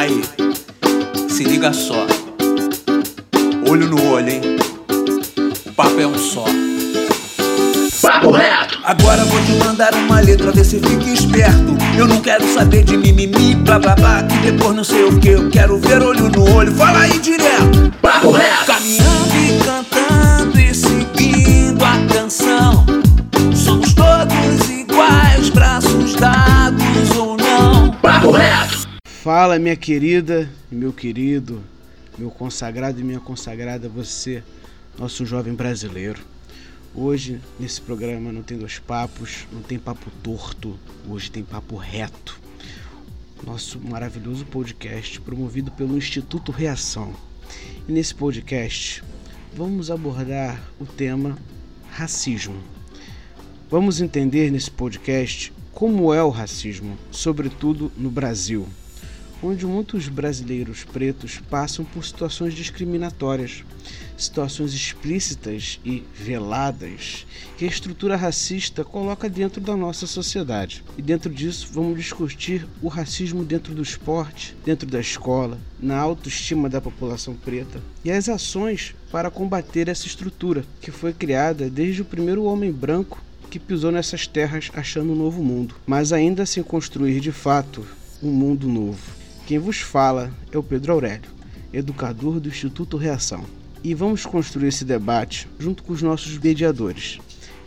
Aí, se liga só. Olho no olho, hein? O papo é um só. Papo reto! Agora vou te mandar uma letra, vê se fica esperto. Eu não quero saber de mimimi, blá blá blá, que depois não sei o que. Eu quero ver olho no olho, fala aí direto. Papo reto! Caminhando Fala, minha querida e meu querido, meu consagrado e minha consagrada, você, nosso jovem brasileiro. Hoje, nesse programa, não tem dois papos, não tem papo torto, hoje tem papo reto. Nosso maravilhoso podcast promovido pelo Instituto Reação. E nesse podcast, vamos abordar o tema racismo. Vamos entender nesse podcast como é o racismo, sobretudo no Brasil onde muitos brasileiros pretos passam por situações discriminatórias, situações explícitas e veladas que a estrutura racista coloca dentro da nossa sociedade. E dentro disso, vamos discutir o racismo dentro do esporte, dentro da escola, na autoestima da população preta e as ações para combater essa estrutura que foi criada desde o primeiro homem branco que pisou nessas terras achando um novo mundo, mas ainda sem construir de fato um mundo novo. Quem vos fala é o Pedro Aurélio, educador do Instituto Reação. E vamos construir esse debate junto com os nossos mediadores,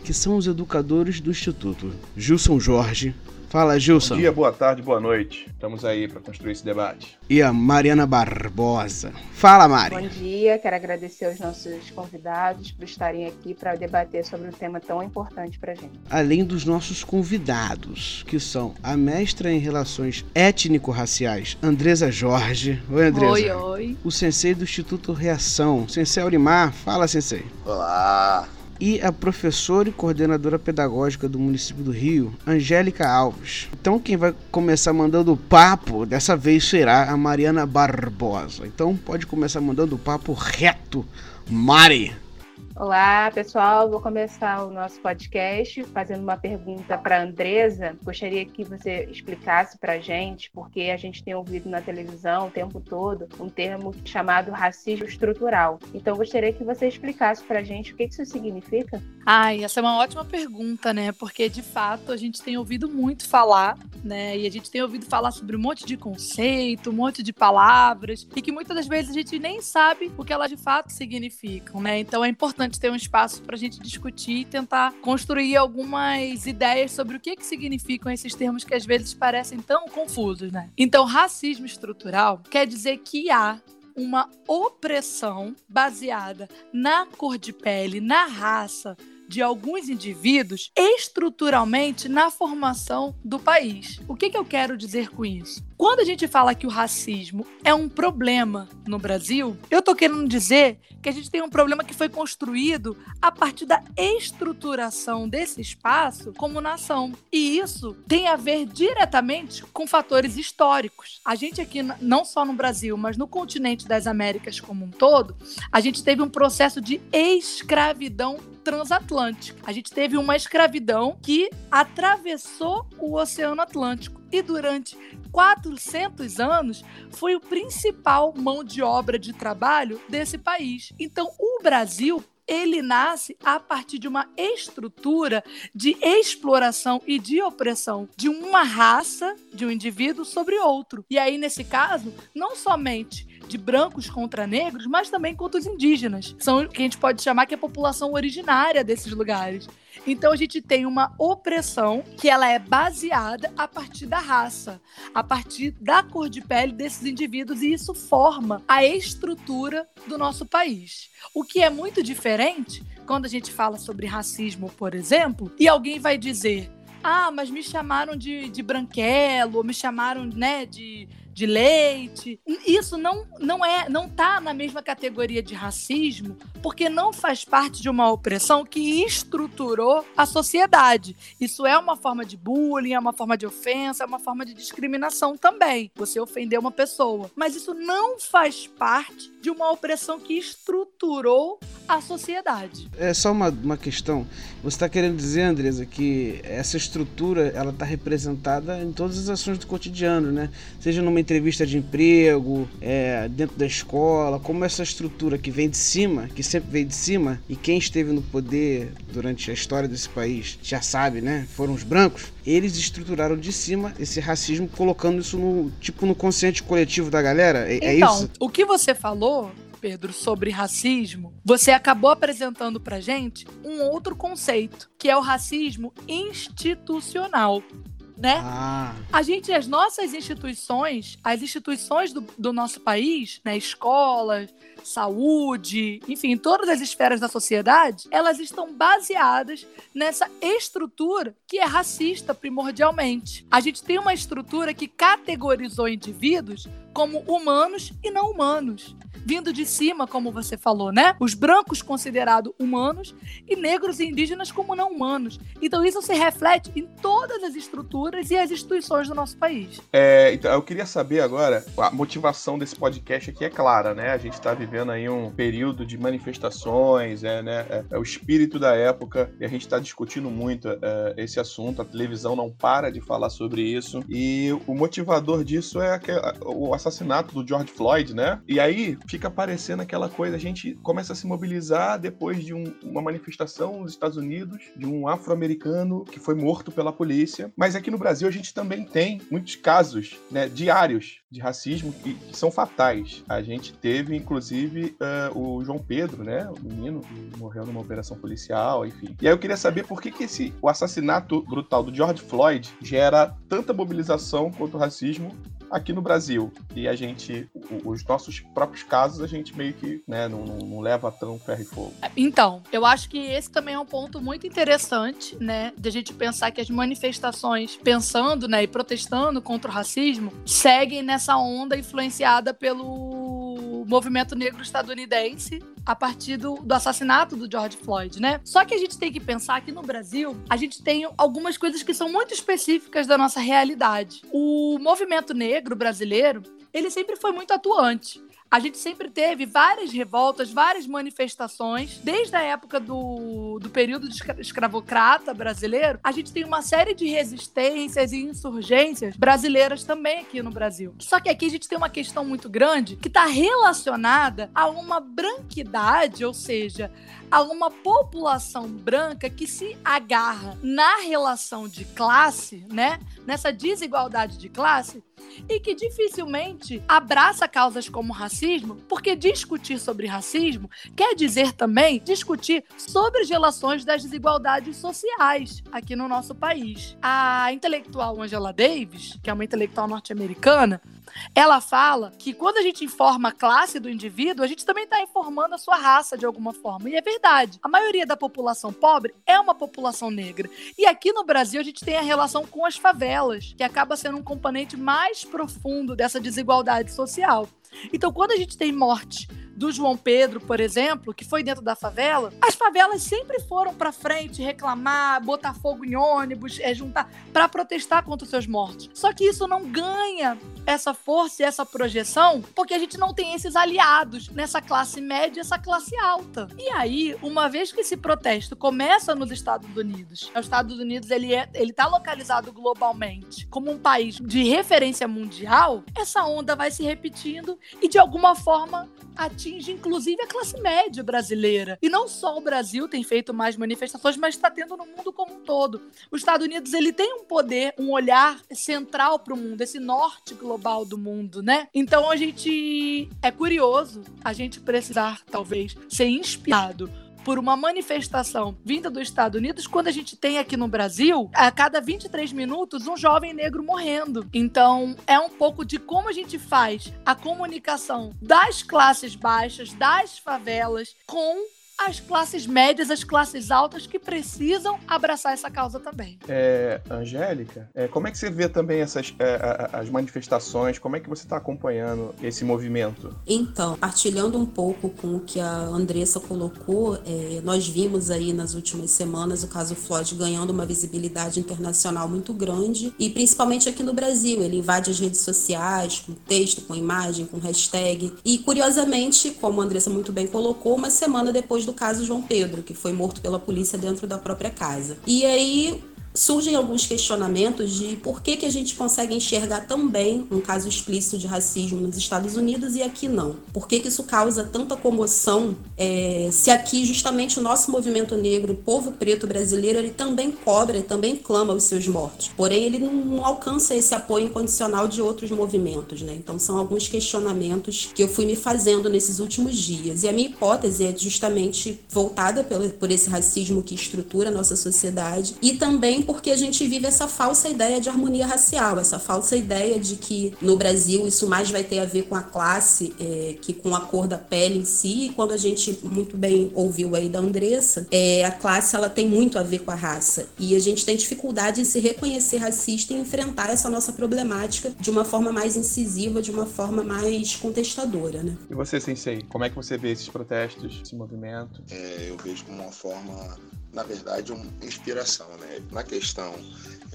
que são os educadores do Instituto. Gilson Jorge, Fala, Gilson. Bom dia, boa tarde, boa noite. Estamos aí para construir esse debate. E a Mariana Barbosa. Fala, Mari. Bom dia, quero agradecer aos nossos convidados por estarem aqui para debater sobre um tema tão importante para a gente. Além dos nossos convidados, que são a mestra em relações étnico-raciais, Andresa Jorge. Oi, Andresa. Oi, oi. O sensei do Instituto Reação, Sensei Aurimar. Fala, sensei. Olá! E a professora e coordenadora pedagógica do município do Rio, Angélica Alves. Então quem vai começar mandando o papo dessa vez será a Mariana Barbosa. Então pode começar mandando o papo reto, Mari. Olá, pessoal. Vou começar o nosso podcast fazendo uma pergunta para a Andresa. Gostaria que você explicasse para a gente, porque a gente tem ouvido na televisão o tempo todo um termo chamado racismo estrutural. Então, gostaria que você explicasse para a gente o que isso significa. Ai, essa é uma ótima pergunta, né? Porque, de fato, a gente tem ouvido muito falar, né? E a gente tem ouvido falar sobre um monte de conceito, um monte de palavras, e que muitas das vezes a gente nem sabe o que elas de fato significam, né? Então, é importante importante ter um espaço para a gente discutir e tentar construir algumas ideias sobre o que, que significam esses termos que às vezes parecem tão confusos, né? Então, racismo estrutural quer dizer que há uma opressão baseada na cor de pele, na raça, de alguns indivíduos estruturalmente na formação do país. O que, que eu quero dizer com isso? Quando a gente fala que o racismo é um problema no Brasil, eu tô querendo dizer que a gente tem um problema que foi construído a partir da estruturação desse espaço como nação. E isso tem a ver diretamente com fatores históricos. A gente aqui, não só no Brasil, mas no continente das Américas como um todo, a gente teve um processo de escravidão transatlântica. A gente teve uma escravidão que atravessou o Oceano Atlântico e durante 400 anos foi o principal mão de obra de trabalho desse país. Então, o Brasil ele nasce a partir de uma estrutura de exploração e de opressão de uma raça, de um indivíduo sobre outro. E aí, nesse caso, não somente de brancos contra negros, mas também contra os indígenas. São o que a gente pode chamar que é a população originária desses lugares. Então a gente tem uma opressão que ela é baseada a partir da raça, a partir da cor de pele desses indivíduos e isso forma a estrutura do nosso país. O que é muito diferente quando a gente fala sobre racismo, por exemplo, e alguém vai dizer: "Ah, mas me chamaram de, de branquelo, ou me chamaram, né, de de leite. Isso não, não é, não tá na mesma categoria de racismo, porque não faz parte de uma opressão que estruturou a sociedade. Isso é uma forma de bullying, é uma forma de ofensa, é uma forma de discriminação também. Você ofendeu uma pessoa, mas isso não faz parte de uma opressão que estruturou a sociedade. É só uma, uma questão. Você está querendo dizer, Andresa, que essa estrutura ela está representada em todas as ações do cotidiano, né? Seja numa entrevista de emprego, é, dentro da escola, como essa estrutura que vem de cima, que sempre vem de cima, e quem esteve no poder durante a história desse país já sabe, né? Foram os brancos. Eles estruturaram de cima esse racismo, colocando isso no tipo no consciente coletivo da galera. É, é então, isso? o que você falou Pedro, sobre racismo, você acabou apresentando pra gente um outro conceito, que é o racismo institucional. Né? Ah, A gente, as nossas instituições, as instituições do, do nosso país, né, escolas, saúde, enfim, todas as esferas da sociedade, elas estão baseadas nessa estrutura que é racista primordialmente. A gente tem uma estrutura que categorizou indivíduos como humanos e não humanos. Vindo de cima, como você falou, né? Os brancos considerados humanos e negros e indígenas como não humanos. Então isso se reflete em todas as estruturas e as instituições do nosso país. É, então, eu queria saber agora, a motivação desse podcast aqui é clara, né? A gente está vivendo aí um período de manifestações, é, né? É, é o espírito da época e a gente está discutindo muito é, esse assunto. A televisão não para de falar sobre isso e o motivador disso é o assassinato do George Floyd, né? E aí fica aparecendo aquela coisa, a gente começa a se mobilizar depois de um- uma manifestação nos Estados Unidos de um afro-americano que foi morto pela polícia. Mas aqui no Brasil a gente também tem muitos casos né, diários de racismo que, que são fatais. A gente teve, inclusive, eh, o João Pedro, né? O menino que morreu numa operação policial, enfim. E aí eu queria saber por que, que esse, o assassinato brutal do George Floyd gera tanta mobilização contra o racismo aqui no Brasil. E a gente, os nossos próprios casos, a gente meio que né, não, não- não leva tão ferro e fogo. Então, eu acho que esse também é um ponto muito interessante, né? De a gente pensar que as manifestações, pensando né, e protestando contra o racismo, seguem nessa onda influenciada pelo movimento negro estadunidense a partir do, do assassinato do George Floyd, né? Só que a gente tem que pensar que no Brasil a gente tem algumas coisas que são muito específicas da nossa realidade. O movimento negro brasileiro, ele sempre foi muito atuante. A gente sempre teve várias revoltas, várias manifestações, desde a época do, do período escravocrata brasileiro. A gente tem uma série de resistências e insurgências brasileiras também aqui no Brasil. Só que aqui a gente tem uma questão muito grande que está relacionada a uma branquidade, ou seja, a uma população branca que se agarra na relação de classe, né? Nessa desigualdade de classe e que dificilmente abraça causas como racismo, porque discutir sobre racismo quer dizer também discutir sobre as relações das desigualdades sociais aqui no nosso país. A intelectual Angela Davis, que é uma intelectual norte-americana, ela fala que quando a gente informa a classe do indivíduo, a gente também está informando a sua raça de alguma forma. E é verdade. A maioria da população pobre é uma população negra. E aqui no Brasil a gente tem a relação com as favelas, que acaba sendo um componente mais profundo dessa desigualdade social. Então, quando a gente tem morte do João Pedro, por exemplo, que foi dentro da favela, as favelas sempre foram para frente reclamar, botar fogo em ônibus, é, juntar para protestar contra os seus mortos. Só que isso não ganha essa força e essa projeção porque a gente não tem esses aliados nessa classe média, essa classe alta. E aí, uma vez que esse protesto começa nos Estados Unidos, os Estados Unidos ele é, ele tá localizado globalmente como um país de referência mundial, essa onda vai se repetindo e de alguma forma atinge inclusive a classe média brasileira. E não só o Brasil tem feito mais manifestações, mas está tendo no mundo como um todo. Os Estados Unidos ele tem um poder, um olhar central para o mundo, esse norte global do mundo, né? Então a gente é curioso a gente precisar talvez ser inspirado por uma manifestação vinda dos Estados Unidos, quando a gente tem aqui no Brasil, a cada 23 minutos, um jovem negro morrendo. Então, é um pouco de como a gente faz a comunicação das classes baixas, das favelas, com as classes médias, as classes altas que precisam abraçar essa causa também. É, Angélica, é, como é que você vê também essas é, a- as manifestações? Como é que você está acompanhando esse movimento? Então, partilhando um pouco com o que a Andressa colocou, é, nós vimos aí nas últimas semanas o caso Floyd ganhando uma visibilidade internacional muito grande e principalmente aqui no Brasil. Ele invade as redes sociais com texto, com imagem, com hashtag. E curiosamente, como a Andressa muito bem colocou, uma semana depois do caso João Pedro, que foi morto pela polícia dentro da própria casa. E aí surgem alguns questionamentos de por que, que a gente consegue enxergar tão bem um caso explícito de racismo nos Estados Unidos e aqui não. Por que, que isso causa tanta comoção é, se aqui justamente o nosso movimento negro, o povo preto brasileiro, ele também cobra, ele também clama os seus mortos. Porém, ele não alcança esse apoio incondicional de outros movimentos, né? Então são alguns questionamentos que eu fui me fazendo nesses últimos dias. E a minha hipótese é justamente voltada por esse racismo que estrutura a nossa sociedade e também porque a gente vive essa falsa ideia de harmonia racial, essa falsa ideia de que no Brasil isso mais vai ter a ver com a classe é, que com a cor da pele em si. E quando a gente muito bem ouviu aí da Andressa, é, a classe ela tem muito a ver com a raça e a gente tem dificuldade em se reconhecer racista e enfrentar essa nossa problemática de uma forma mais incisiva, de uma forma mais contestadora, né? E você, Sensei, como é que você vê esses protestos, esse movimento? É, eu vejo como uma forma na verdade, uma inspiração. Né? Na questão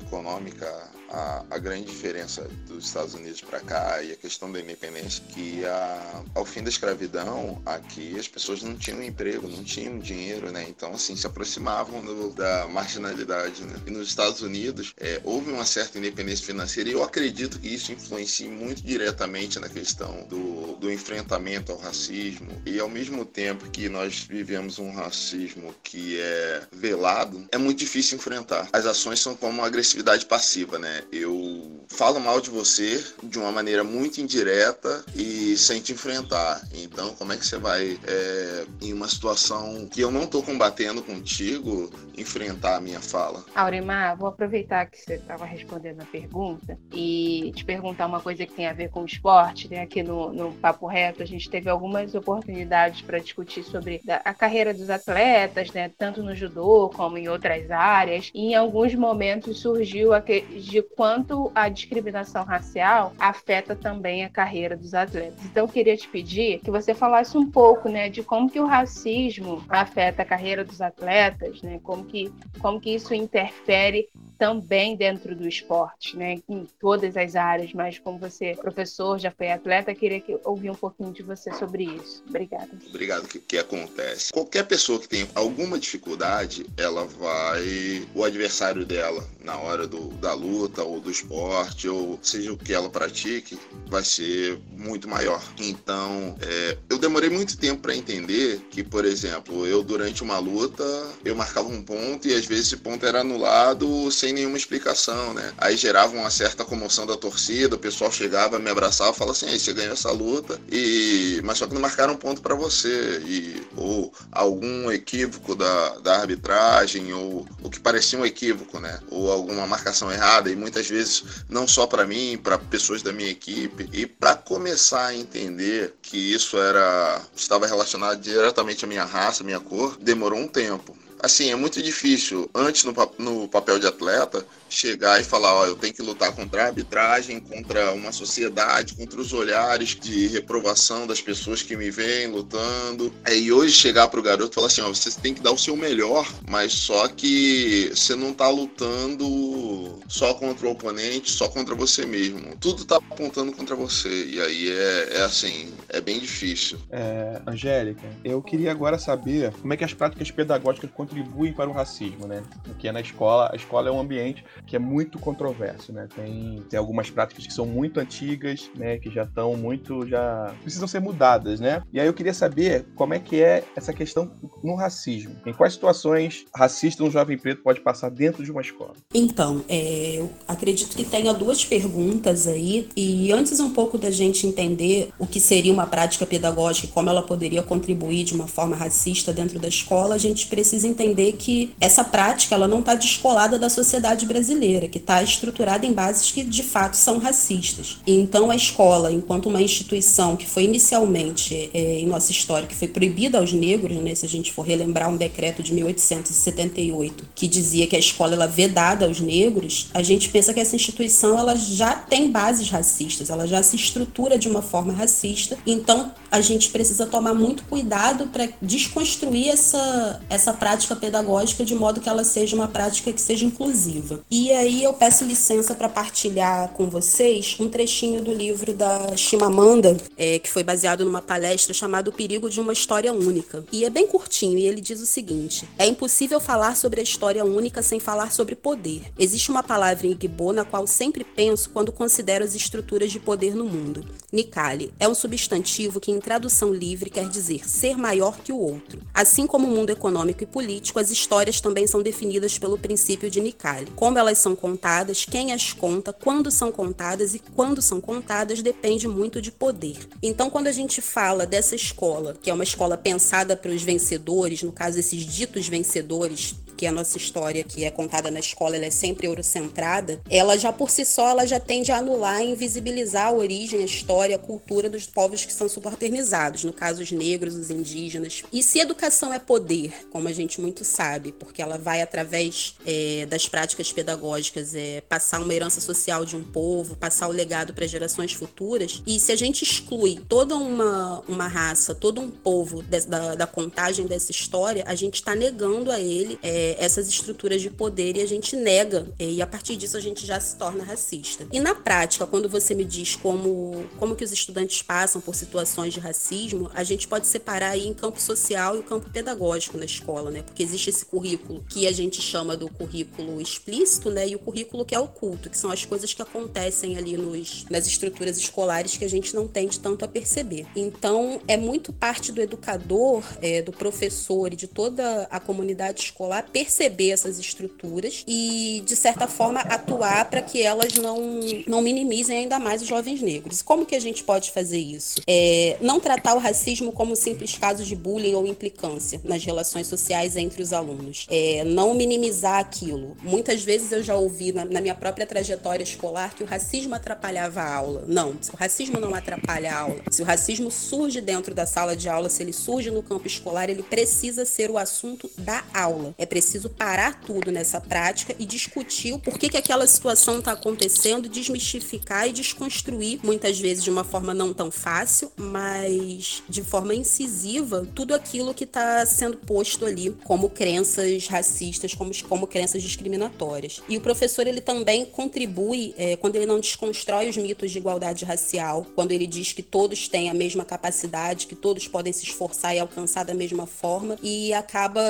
econômica, a, a grande diferença dos Estados Unidos para cá e a questão da independência, que a, ao fim da escravidão, aqui as pessoas não tinham emprego, não tinham dinheiro, né? Então, assim, se aproximavam do, da marginalidade, né? E nos Estados Unidos, é, houve uma certa independência financeira e eu acredito que isso influencia muito diretamente na questão do, do enfrentamento ao racismo e ao mesmo tempo que nós vivemos um racismo que é velado, é muito difícil enfrentar. As ações são como uma agressividade passiva, né? Eu falo mal de você de uma maneira muito indireta e sem te enfrentar. Então, como é que você vai, é, em uma situação que eu não estou combatendo contigo, enfrentar a minha fala? Aurimar, vou aproveitar que você estava respondendo a pergunta e te perguntar uma coisa que tem a ver com o esporte. Né? Aqui no, no Papo Reto, a gente teve algumas oportunidades para discutir sobre a carreira dos atletas, né? tanto no judô como em outras áreas. E em alguns momentos surgiu a que, de quanto a discriminação racial afeta também a carreira dos atletas. Então, eu queria te pedir que você falasse um pouco, né, de como que o racismo afeta a carreira dos atletas, né, como que, como que isso interfere também dentro do esporte, né, em todas as áreas, mas como você, professor, já foi atleta, queria que ouvir um pouquinho de você sobre isso. Obrigada. Obrigado. O que, que acontece? Qualquer pessoa que tem alguma dificuldade, ela vai o adversário dela na hora do, da luta ou do esporte ou seja o que ela pratique, vai ser muito maior. Então, é, eu demorei muito tempo para entender que, por exemplo, eu durante uma luta eu marcava um ponto e às vezes esse ponto era anulado sem sem nenhuma explicação, né? Aí gerava uma certa comoção da torcida, o pessoal chegava, me abraçava falava assim: aí você ganhou essa luta, e mas só que não marcaram ponto para você, e ou algum equívoco da, da arbitragem, ou o que parecia um equívoco, né? Ou alguma marcação errada, e muitas vezes não só para mim, para pessoas da minha equipe, e para começar a entender que isso era estava relacionado diretamente à minha raça, à minha cor, demorou um tempo assim, é muito difícil, antes no, no papel de atleta, chegar e falar, ó, eu tenho que lutar contra a arbitragem, contra uma sociedade, contra os olhares de reprovação das pessoas que me veem lutando. É, e hoje chegar pro garoto e falar assim, ó, você tem que dar o seu melhor, mas só que você não tá lutando só contra o oponente, só contra você mesmo. Tudo tá apontando contra você. E aí é, é assim, é bem difícil. É, Angélica, eu queria agora saber como é que as práticas pedagógicas contribuem para o racismo, né? Porque é na escola, a escola é um ambiente que é muito controverso, né? Tem, tem algumas práticas que são muito antigas, né? Que já estão muito, já precisam ser mudadas, né? E aí eu queria saber como é que é essa questão no racismo. Em quais situações racista um jovem preto pode passar dentro de uma escola? Então, é, eu acredito que tenha duas perguntas aí e antes um pouco da gente entender o que seria uma prática pedagógica e como ela poderia contribuir de uma forma racista dentro da escola, a gente precisa entender que essa prática ela não está descolada da sociedade brasileira que está estruturada em bases que de fato são racistas. E então a escola, enquanto uma instituição que foi inicialmente é, em nossa história que foi proibida aos negros, né, se a gente for relembrar um decreto de 1878 que dizia que a escola ela vedada aos negros, a gente pensa que essa instituição ela já tem bases racistas, ela já se estrutura de uma forma racista. Então a gente precisa tomar muito cuidado para desconstruir essa essa prática prática pedagógica de modo que ela seja uma prática que seja inclusiva. E aí eu peço licença para partilhar com vocês um trechinho do livro da Chimamanda, é, que foi baseado numa palestra chamada O Perigo de uma História Única. E é bem curtinho, e ele diz o seguinte: É impossível falar sobre a história única sem falar sobre poder. Existe uma palavra em Igbo na qual sempre penso quando considero as estruturas de poder no mundo. Nikali é um substantivo que, em tradução livre, quer dizer ser maior que o outro. Assim como o mundo econômico e político, as histórias também são definidas pelo princípio de Nikali. Como elas são contadas, quem as conta, quando são contadas e quando são contadas depende muito de poder. Então, quando a gente fala dessa escola, que é uma escola pensada para os vencedores, no caso, esses ditos vencedores, que a nossa história que é contada na escola ela é sempre eurocentrada, ela já por si só ela já tende a anular e invisibilizar a origem, a história, a cultura dos povos que são subalternizados, no caso os negros, os indígenas. E se educação é poder, como a gente sabe, porque ela vai através é, das práticas pedagógicas é, passar uma herança social de um povo, passar o legado para gerações futuras, e se a gente exclui toda uma, uma raça, todo um povo de, da, da contagem dessa história, a gente está negando a ele é, essas estruturas de poder e a gente nega, e a partir disso a gente já se torna racista. E na prática, quando você me diz como, como que os estudantes passam por situações de racismo, a gente pode separar aí em campo social e o campo pedagógico na escola, né? Porque existe esse currículo que a gente chama do currículo explícito, né? E o currículo que é oculto, que são as coisas que acontecem ali nos, nas estruturas escolares que a gente não tende tanto a perceber. Então, é muito parte do educador, é, do professor e de toda a comunidade escolar perceber essas estruturas e, de certa forma, atuar para que elas não, não minimizem ainda mais os jovens negros. Como que a gente pode fazer isso? É, não tratar o racismo como simples casos de bullying ou implicância nas relações sociais entre os alunos. É, não minimizar aquilo. Muitas vezes eu já ouvi na, na minha própria trajetória escolar que o racismo atrapalhava a aula. Não, o racismo não atrapalha a aula. Se o racismo surge dentro da sala de aula, se ele surge no campo escolar, ele precisa ser o assunto da aula. É preciso parar tudo nessa prática e discutir o porquê que aquela situação está acontecendo, desmistificar e desconstruir, muitas vezes de uma forma não tão fácil, mas de forma incisiva, tudo aquilo que está sendo posto ali como crenças racistas, como, como crenças discriminatórias. E o professor ele também contribui é, quando ele não desconstrói os mitos de igualdade racial, quando ele diz que todos têm a mesma capacidade, que todos podem se esforçar e alcançar da mesma forma, e acaba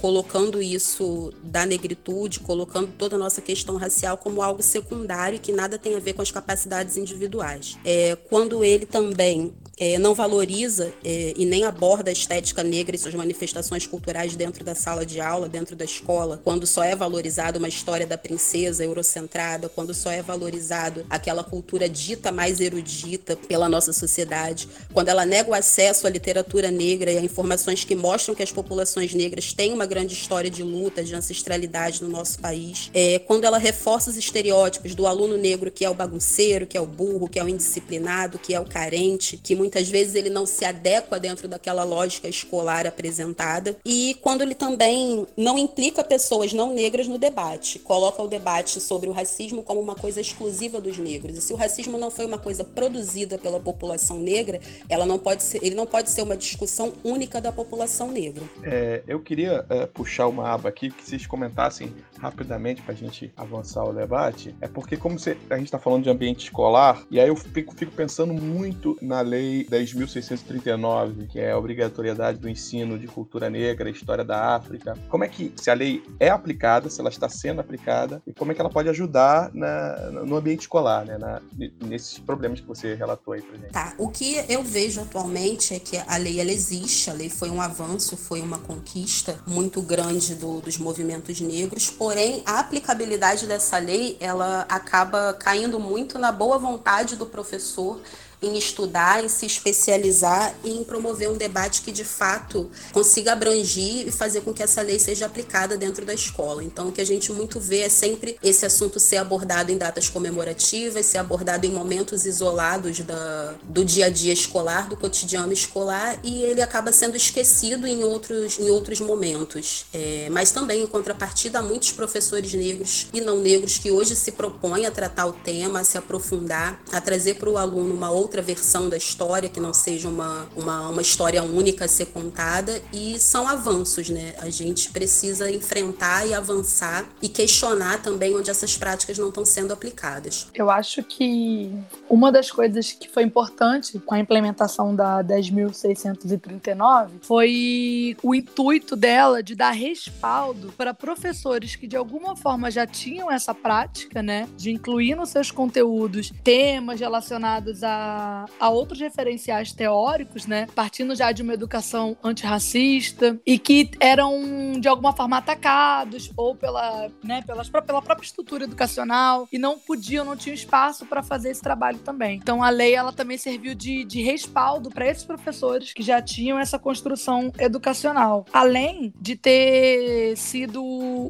colocando isso da negritude, colocando toda a nossa questão racial como algo secundário que nada tem a ver com as capacidades individuais. É, quando ele também é, não valoriza é, e nem aborda a estética negra e suas manifestações culturais dentro da sala de aula, dentro da escola, quando só é valorizada uma história da princesa eurocentrada, quando só é valorizado aquela cultura dita mais erudita pela nossa sociedade, quando ela nega o acesso à literatura negra e a informações que mostram que as populações negras têm uma grande história de luta, de ancestralidade no nosso país, é, quando ela reforça os estereótipos do aluno negro que é o bagunceiro, que é o burro, que é o indisciplinado, que é o carente, que muitas vezes ele não se adequa dentro daquela lógica escolar apresentada. E quando ele também não implica pessoas não negras no debate, coloca o debate sobre o racismo como uma coisa exclusiva dos negros. E se o racismo não foi uma coisa produzida pela população negra, ela não pode ser, ele não pode ser uma discussão única da população negra. É, eu queria é, puxar uma aba aqui que vocês comentassem rapidamente para a gente avançar o debate. É porque como você, a gente está falando de ambiente escolar, e aí eu fico, fico pensando muito na lei 10.639, que é a obrigatoriedade do ensino de cultura negra, história da África. Como é que, se a lei é aplicada, se ela está sendo aplicada, e como é que ela pode ajudar na, no ambiente escolar, né, na, nesses problemas que você relatou aí pra gente? Tá, o que eu vejo atualmente é que a lei ela existe, a lei foi um avanço, foi uma conquista muito grande do, dos movimentos negros, porém a aplicabilidade dessa lei ela acaba caindo muito na boa vontade do professor em estudar, em se especializar e em promover um debate que de fato consiga abrangir e fazer com que essa lei seja aplicada dentro da escola. Então, o que a gente muito vê é sempre esse assunto ser abordado em datas comemorativas, ser abordado em momentos isolados da, do dia a dia escolar, do cotidiano escolar, e ele acaba sendo esquecido em outros, em outros momentos. É, mas também, em contrapartida, há muitos professores negros e não negros que hoje se propõem a tratar o tema, a se aprofundar, a trazer para o aluno uma outra outra versão da história, que não seja uma, uma, uma história única a ser contada, e são avanços, né? A gente precisa enfrentar e avançar e questionar também onde essas práticas não estão sendo aplicadas. Eu acho que uma das coisas que foi importante com a implementação da 10.639 foi o intuito dela de dar respaldo para professores que de alguma forma já tinham essa prática, né, de incluir nos seus conteúdos temas relacionados a, a outros referenciais teóricos, né, partindo já de uma educação antirracista e que eram de alguma forma atacados ou pela, né, pelas, pela própria estrutura educacional e não podiam, não tinham espaço para fazer esse trabalho também. Então a lei ela também serviu de, de respaldo para esses professores que já tinham essa construção educacional, além de ter sido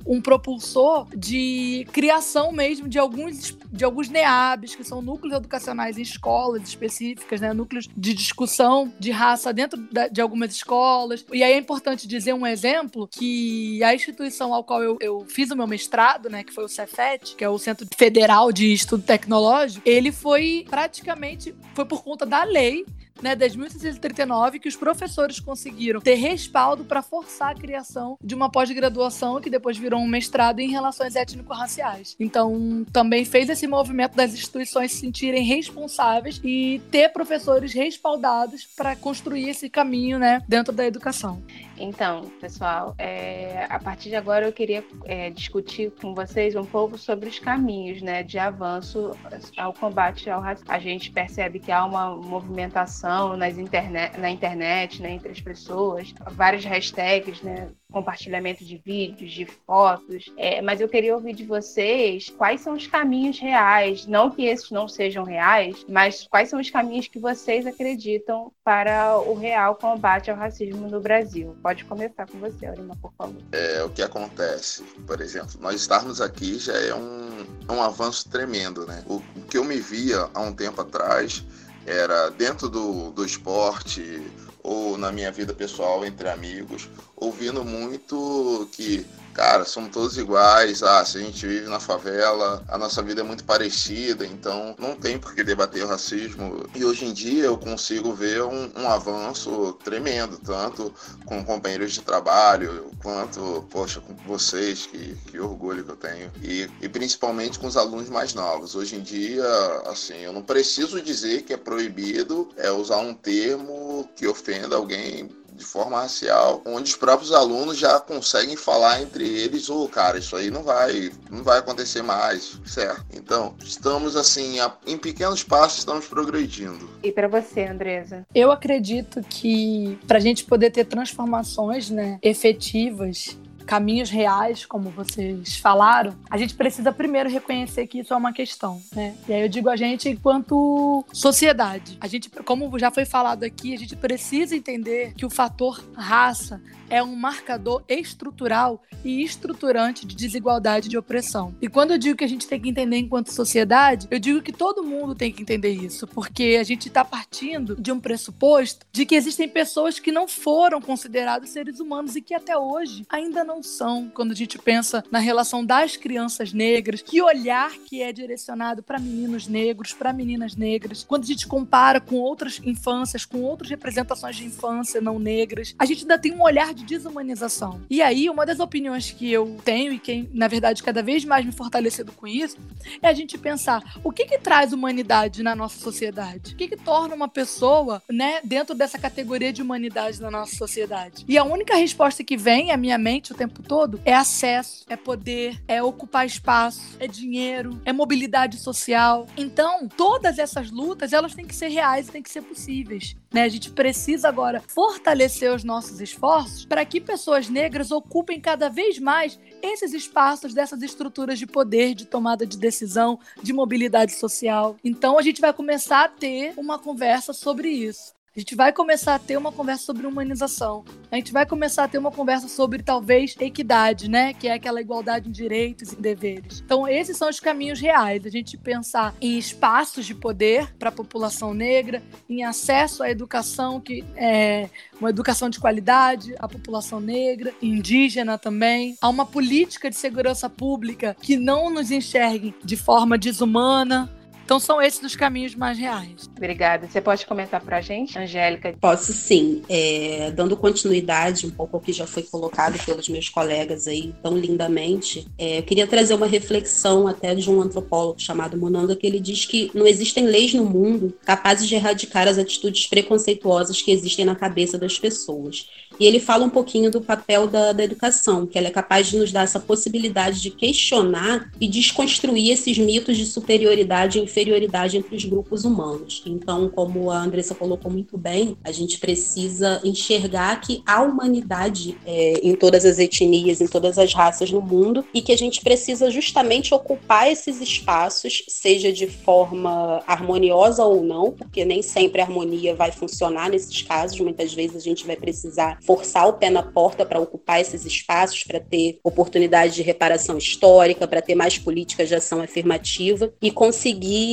um propulsor de criação mesmo de alguns de alguns NEABs, que são núcleos educacionais em escolas específicas, né, núcleos de discussão de raça dentro de algumas escolas. E aí é importante dizer um exemplo que a instituição ao qual eu, eu fiz o meu mestrado, né, que foi o Cefet, que é o Centro Federal de Estudo Tecnológico, ele foi praticamente foi por conta da lei né, 10.639, que os professores conseguiram ter respaldo para forçar a criação de uma pós-graduação que depois virou um mestrado em relações étnico-raciais. Então, também fez esse movimento das instituições se sentirem responsáveis e ter professores respaldados para construir esse caminho, né, dentro da educação. Então, pessoal, é, a partir de agora eu queria é, discutir com vocês um pouco sobre os caminhos, né, de avanço ao combate ao racismo. A gente percebe que há uma movimentação nas internet, na internet, né, entre as pessoas, várias hashtags, né, compartilhamento de vídeos, de fotos, é, mas eu queria ouvir de vocês quais são os caminhos reais, não que esses não sejam reais, mas quais são os caminhos que vocês acreditam para o real combate ao racismo no Brasil. Pode começar com você, Arima, por favor. É, o que acontece, por exemplo, nós estarmos aqui já é um, um avanço tremendo, né? O, o que eu me via há um tempo atrás era dentro do, do esporte ou na minha vida pessoal entre amigos, ouvindo muito que cara, somos todos iguais. Ah, se a gente vive na favela, a nossa vida é muito parecida, então não tem por que debater o racismo. E hoje em dia eu consigo ver um, um avanço tremendo, tanto com companheiros de trabalho, quanto, poxa, com vocês, que, que orgulho que eu tenho. E, e principalmente com os alunos mais novos. Hoje em dia, assim, eu não preciso dizer que é proibido é usar um termo que ofenda alguém de forma racial, onde os próprios alunos já conseguem falar entre eles, ô oh, cara, isso aí não vai, não vai acontecer mais, certo? Então, estamos assim, em pequenos passos estamos progredindo. E para você, Andresa? Eu acredito que para a gente poder ter transformações, né, efetivas caminhos reais, como vocês falaram, a gente precisa primeiro reconhecer que isso é uma questão, né? E aí eu digo a gente enquanto sociedade. A gente, como já foi falado aqui, a gente precisa entender que o fator raça é um marcador estrutural e estruturante de desigualdade e de opressão. E quando eu digo que a gente tem que entender enquanto sociedade, eu digo que todo mundo tem que entender isso, porque a gente está partindo de um pressuposto de que existem pessoas que não foram consideradas seres humanos e que até hoje ainda não são. Quando a gente pensa na relação das crianças negras, que olhar que é direcionado para meninos negros, para meninas negras, quando a gente compara com outras infâncias, com outras representações de infância não negras, a gente ainda tem um olhar de desumanização. E aí, uma das opiniões que eu tenho e que, na verdade, cada vez mais me fortalecido com isso, é a gente pensar o que que traz humanidade na nossa sociedade? O que que torna uma pessoa, né, dentro dessa categoria de humanidade na nossa sociedade? E a única resposta que vem à minha mente o tempo todo é acesso, é poder, é ocupar espaço, é dinheiro, é mobilidade social. Então, todas essas lutas, elas têm que ser reais e têm que ser possíveis. Né? A gente precisa agora fortalecer os nossos esforços para que pessoas negras ocupem cada vez mais esses espaços dessas estruturas de poder, de tomada de decisão, de mobilidade social. Então a gente vai começar a ter uma conversa sobre isso. A gente vai começar a ter uma conversa sobre humanização. A gente vai começar a ter uma conversa sobre talvez equidade, né? Que é aquela igualdade em direitos e deveres. Então, esses são os caminhos reais. A gente pensar em espaços de poder para a população negra, em acesso à educação, que é uma educação de qualidade à população negra, indígena também, a uma política de segurança pública que não nos enxergue de forma desumana, Então são esses os caminhos mais reais. Obrigada. Você pode comentar para a gente, Angélica? Posso sim. É, dando continuidade um pouco ao que já foi colocado pelos meus colegas aí tão lindamente, é, eu queria trazer uma reflexão até de um antropólogo chamado Monanga, que ele diz que não existem leis no mundo capazes de erradicar as atitudes preconceituosas que existem na cabeça das pessoas. E ele fala um pouquinho do papel da, da educação, que ela é capaz de nos dar essa possibilidade de questionar e desconstruir esses mitos de superioridade e inferioridade entre os grupos humanos. Então, como a Andressa colocou muito bem, a gente precisa enxergar que a humanidade é, em todas as etnias, em todas as raças no mundo, e que a gente precisa justamente ocupar esses espaços, seja de forma harmoniosa ou não, porque nem sempre a harmonia vai funcionar nesses casos, muitas vezes a gente vai precisar forçar o pé na porta para ocupar esses espaços, para ter oportunidade de reparação histórica, para ter mais políticas de ação afirmativa e conseguir,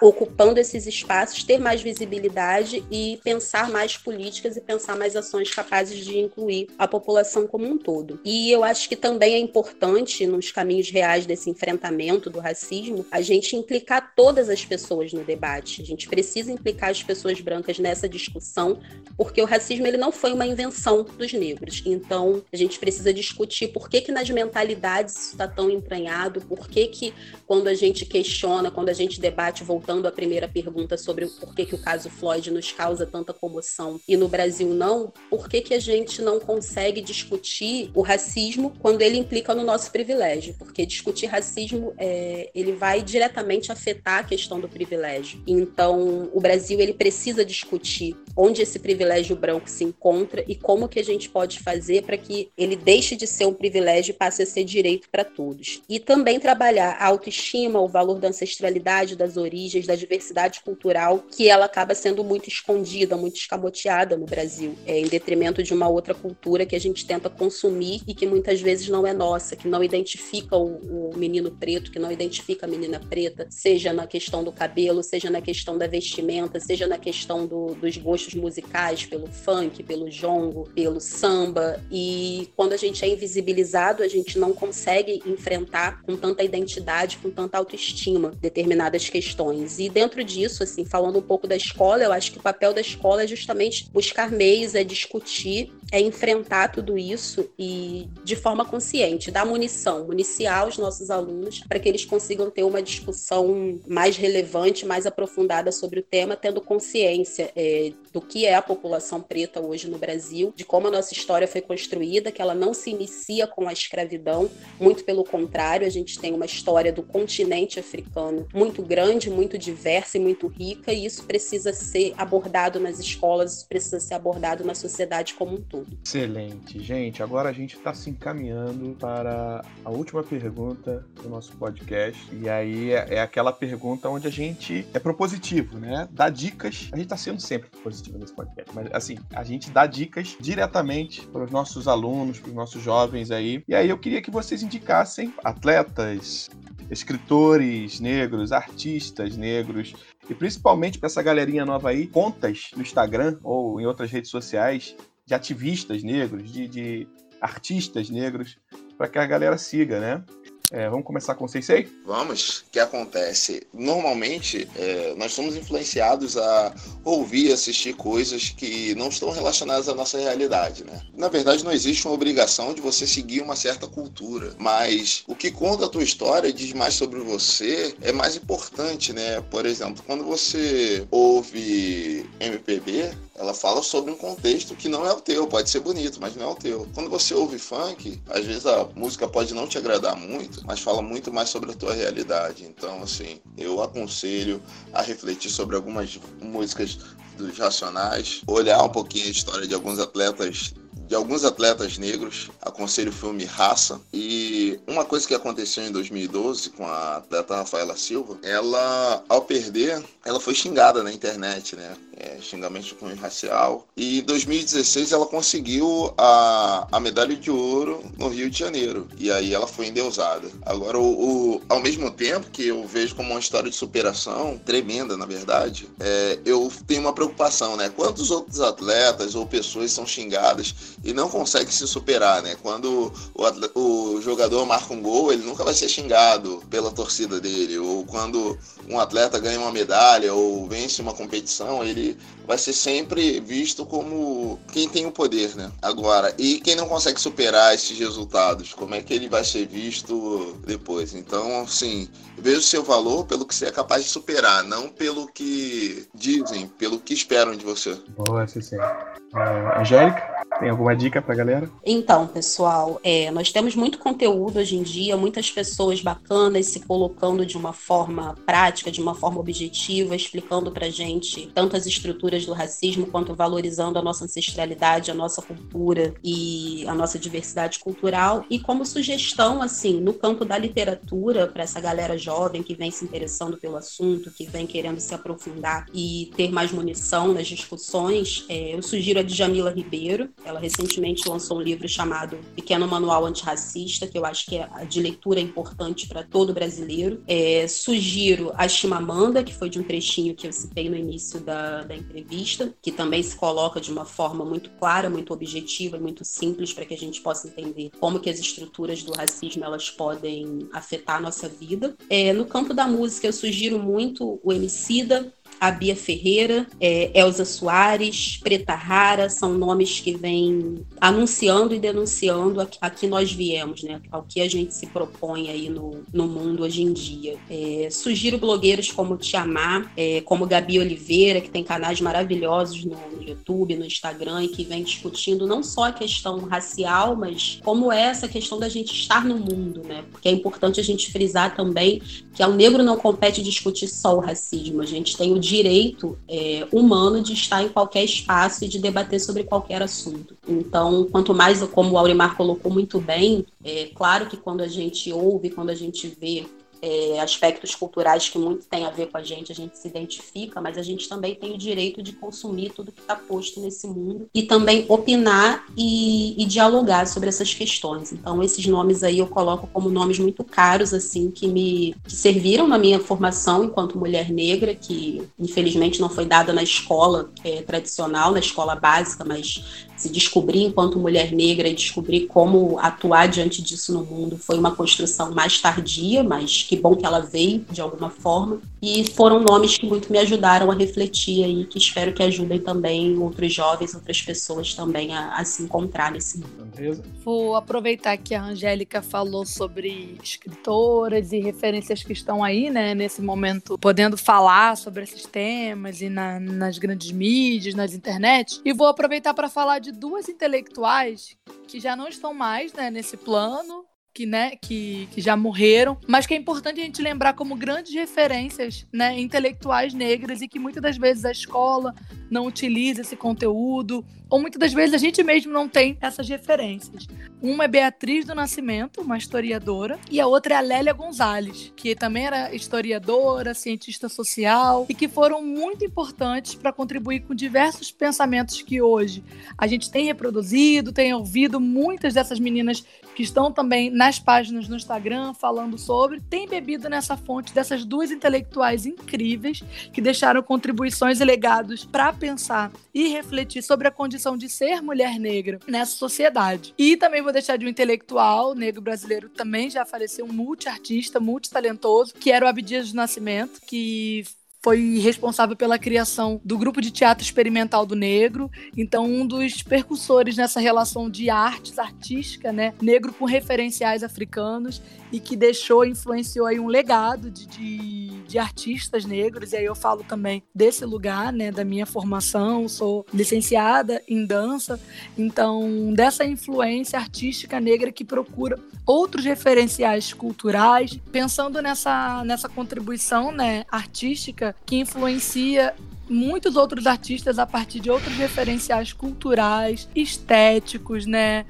ocupando esses espaços, ter mais visibilidade e pensar mais políticas e pensar mais ações capazes de incluir a população como um todo. E eu acho que também é importante, nos caminhos reais desse enfrentamento do racismo, a gente implicar todas as pessoas no debate. A gente precisa implicar as pessoas brancas nessa discussão, porque o racismo ele não foi uma invenção dos negros. Então, a gente precisa discutir por que, que nas mentalidades isso está tão entranhado, por que, que quando a gente questiona, quando a gente debate, voltando à primeira pergunta sobre por que, que o caso Floyd nos causa tanta comoção e no Brasil não, por que, que a gente não consegue discutir o racismo quando ele implica no nosso privilégio? Porque discutir racismo, é, ele vai diretamente afetar a questão do privilégio. Então, o Brasil, ele precisa discutir onde esse privilégio branco se encontra e como que a gente pode fazer para que ele deixe de ser um privilégio e passe a ser direito para todos. E também trabalhar a autoestima, o valor da ancestralidade, das origens, da diversidade cultural, que ela acaba sendo muito escondida, muito escamoteada no Brasil, é, em detrimento de uma outra cultura que a gente tenta consumir e que muitas vezes não é nossa, que não identifica o, o menino preto, que não identifica a menina preta, seja na questão do cabelo, seja na questão da vestimenta, seja na questão do, dos gostos musicais, pelo funk, pelo jongo, pelo samba, e quando a gente é invisibilizado, a gente não consegue enfrentar com tanta identidade, com tanta autoestima determinadas questões. E dentro disso, assim, falando um pouco da escola, eu acho que o papel da escola é justamente buscar meios, é discutir, é enfrentar tudo isso e de forma consciente, dar munição, municiar os nossos alunos para que eles consigam ter uma discussão mais relevante, mais aprofundada sobre o tema, tendo consciência é, do que é a população preta hoje no Brasil, de como a nossa história foi construída, que ela não se inicia com a escravidão, muito pelo contrário, a gente tem uma história do continente africano muito grande, muito diversa e muito rica, e isso precisa ser abordado nas escolas, isso precisa ser abordado na sociedade como um todo. Excelente, gente. Agora a gente está se encaminhando para a última pergunta do nosso podcast, e aí é, é aquela pergunta onde a gente é propositivo, né? Dá dicas. A gente está sendo sempre propositivo nesse podcast, mas assim, a gente dá dicas diretamente para os nossos alunos, para os nossos jovens aí. E aí eu queria que vocês indicassem atletas, escritores negros, artistas negros e principalmente para essa galerinha nova aí, contas no Instagram ou em outras redes sociais de ativistas negros, de, de artistas negros, para que a galera siga, né? É, vamos começar com o Sensei? Vamos. O que acontece? Normalmente, é, nós somos influenciados a ouvir, assistir coisas que não estão relacionadas à nossa realidade, né? Na verdade, não existe uma obrigação de você seguir uma certa cultura, mas o que conta a tua história diz mais sobre você é mais importante, né? Por exemplo, quando você ouve MPB, ela fala sobre um contexto que não é o teu, pode ser bonito, mas não é o teu. Quando você ouve funk, às vezes a música pode não te agradar muito, mas fala muito mais sobre a tua realidade. Então, assim, eu aconselho a refletir sobre algumas músicas dos Racionais, olhar um pouquinho a história de alguns atletas de alguns atletas negros. Aconselho o filme Raça. E uma coisa que aconteceu em 2012 com a atleta Rafaela Silva, ela, ao perder, ela foi xingada na internet, né? É, xingamento com racial. E em 2016 ela conseguiu a, a medalha de ouro no Rio de Janeiro. E aí ela foi endeusada. Agora, o, o ao mesmo tempo que eu vejo como uma história de superação tremenda, na verdade, é, eu tenho uma preocupação, né? Quantos outros atletas ou pessoas são xingadas e não conseguem se superar, né? Quando o, o jogador marca um gol, ele nunca vai ser xingado pela torcida dele. Ou quando um atleta ganha uma medalha ou vence uma competição, ele vai ser sempre visto como quem tem o poder, né? Agora, e quem não consegue superar esses resultados, como é que ele vai ser visto depois? Então, assim, veja o seu valor pelo que você é capaz de superar, não pelo que dizem, pelo que esperam de você. Boa, sim. Uh, Angélica, tem alguma dica pra galera? Então, pessoal, é, nós temos muito conteúdo hoje em dia, muitas pessoas bacanas se colocando de uma forma prática, de uma forma objetiva, explicando pra gente tanto as estruturas do racismo quanto valorizando a nossa ancestralidade, a nossa cultura e a nossa diversidade cultural. E como sugestão, assim, no campo da literatura, para essa galera jovem que vem se interessando pelo assunto, que vem querendo se aprofundar e ter mais munição nas discussões, é, eu sugiro a Djamila Ribeiro. Ela recentemente lançou um livro chamado Pequeno Manual Antirracista, que eu acho que é de leitura importante para todo brasileiro. É, sugiro a Chimamanda, que foi de um trechinho que eu citei no início da, da entrevista, que também se coloca de uma forma muito clara, muito objetiva e muito simples para que a gente possa entender como que as estruturas do racismo elas podem afetar a nossa vida. É, no campo da música, eu sugiro muito o Emicida, a Bia Ferreira, é, Elza Soares, Preta Rara, são nomes que vêm anunciando e denunciando a, a que nós viemos, né? Ao que a gente se propõe aí no, no mundo hoje em dia. É, sugiro blogueiros como Tiamá, é, como Gabi Oliveira, que tem canais maravilhosos no, no YouTube, no Instagram, e que vem discutindo não só a questão racial, mas como é essa questão da gente estar no mundo, né? Porque é importante a gente frisar também que ao negro não compete discutir só o racismo, a gente tem o direito é, humano de estar em qualquer espaço e de debater sobre qualquer assunto. Então, quanto mais, como o Aurimar colocou muito bem, é claro que quando a gente ouve, quando a gente vê é, aspectos culturais que muito tem a ver com a gente, a gente se identifica, mas a gente também tem o direito de consumir tudo que está posto nesse mundo e também opinar e, e, dialogar sobre essas questões. Então, esses nomes aí eu coloco como nomes muito caros, assim, que me que serviram na minha formação enquanto mulher negra, que infelizmente não foi dada na escola é, tradicional, na escola básica, mas se descobrir enquanto mulher negra e descobrir como atuar diante disso no mundo foi uma construção mais tardia, mas que bom que ela veio de alguma forma. E foram nomes que muito me ajudaram a refletir aí, que espero que ajudem também outros jovens, outras pessoas também a, a se encontrar nesse mundo. Vou aproveitar que a Angélica falou sobre escritoras e referências que estão aí, né, nesse momento, podendo falar sobre esses temas e na, nas grandes mídias, nas internet. E vou aproveitar para falar de de duas intelectuais que já não estão mais né, nesse plano, que, né, que, que já morreram, mas que é importante a gente lembrar como grandes referências né, intelectuais negras e que muitas das vezes a escola não utiliza esse conteúdo, ou muitas das vezes a gente mesmo não tem essas referências. Uma é Beatriz do Nascimento, uma historiadora, e a outra é a Lélia Gonzalez, que também era historiadora, cientista social, e que foram muito importantes para contribuir com diversos pensamentos que hoje a gente tem reproduzido, tem ouvido muitas dessas meninas que estão também nas páginas no Instagram falando sobre, tem bebido nessa fonte dessas duas intelectuais incríveis que deixaram contribuições e legados para pensar e refletir sobre a condição de ser mulher negra nessa sociedade. E também vou deixar de um intelectual negro brasileiro também já faleceu, um multiartista, multitalentoso, que era o Abdias do Nascimento, que foi responsável pela criação do grupo de teatro experimental do negro, então um dos percussores nessa relação de artes artística, né, negro com referenciais africanos e que deixou, influenciou aí um legado de, de, de, artistas negros, e aí eu falo também desse lugar, né, da minha formação, sou licenciada em dança, então dessa influência artística negra que procura outros referenciais culturais, pensando nessa, nessa contribuição, né, artística que influencia muitos outros artistas a partir de outros referenciais culturais, estéticos, né?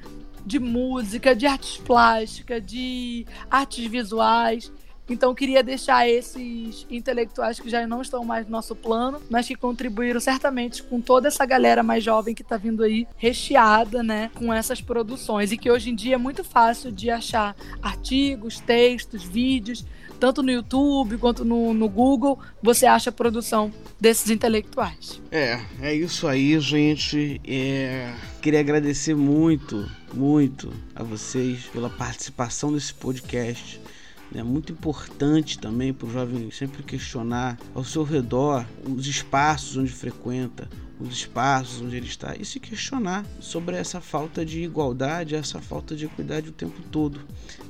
de música, de artes plásticas, de artes visuais. Então queria deixar esses intelectuais que já não estão mais no nosso plano, mas que contribuíram certamente com toda essa galera mais jovem que está vindo aí recheada, né, com essas produções e que hoje em dia é muito fácil de achar artigos, textos, vídeos tanto no YouTube quanto no, no Google, você acha a produção desses intelectuais. É, é isso aí, gente. É, queria agradecer muito, muito a vocês pela participação desse podcast. É muito importante também para o jovem sempre questionar ao seu redor os espaços onde frequenta, os espaços onde ele está e se questionar sobre essa falta de igualdade, essa falta de equidade o tempo todo,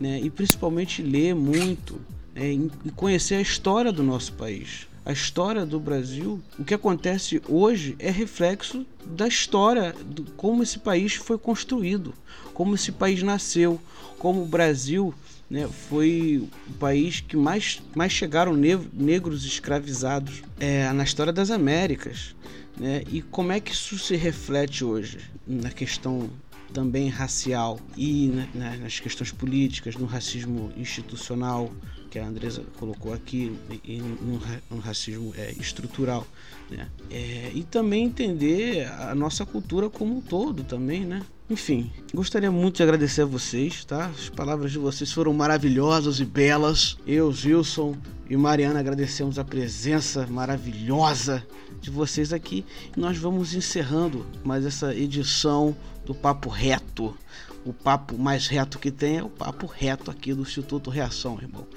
né? E principalmente ler muito, é, e conhecer a história do nosso país. A história do Brasil, o que acontece hoje é reflexo da história, de como esse país foi construído, como esse país nasceu, como o Brasil né, foi o país que mais, mais chegaram negros escravizados é, na história das Américas. Né, e como é que isso se reflete hoje na questão também racial e nas questões políticas, no racismo institucional, que a Andresa colocou aqui, e no, racismo é, estrutural. Né? É, e também entender a nossa cultura como um todo também, né? Enfim, gostaria muito de agradecer a vocês, tá? As palavras de vocês foram maravilhosas e belas. Eu, Gilson e Mariana agradecemos a presença maravilhosa de vocês aqui. Nós vamos encerrando mais essa edição do Papo Reto. O papo mais reto que tem é o papo reto aqui do Instituto Reação, irmão.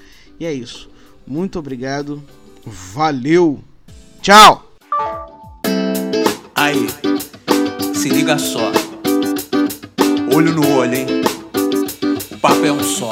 E é isso. Muito obrigado. Valeu. Tchau. Aí, se liga só. Olho no olho, hein? O papo é um só.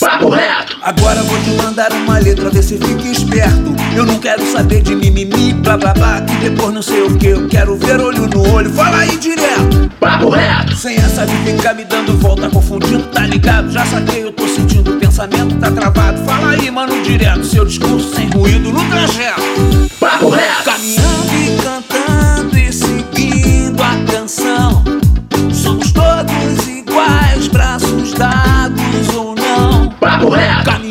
Papo reto! Agora vou te mandar uma letra, vê se fique esperto. Eu não quero saber de mimimi, blá blá blá, que depois não sei o que. Eu quero ver olho no olho, fala aí direto. Papo reto! Sem essa de ficar me dando volta, confundindo, tá ligado? Já saquei, eu tô sentindo o pensamento, tá travado. Fala aí, mano, direto. Seu discurso sem ruído no trajeto. Papo reto! Caminhando e cantando. Papo reto!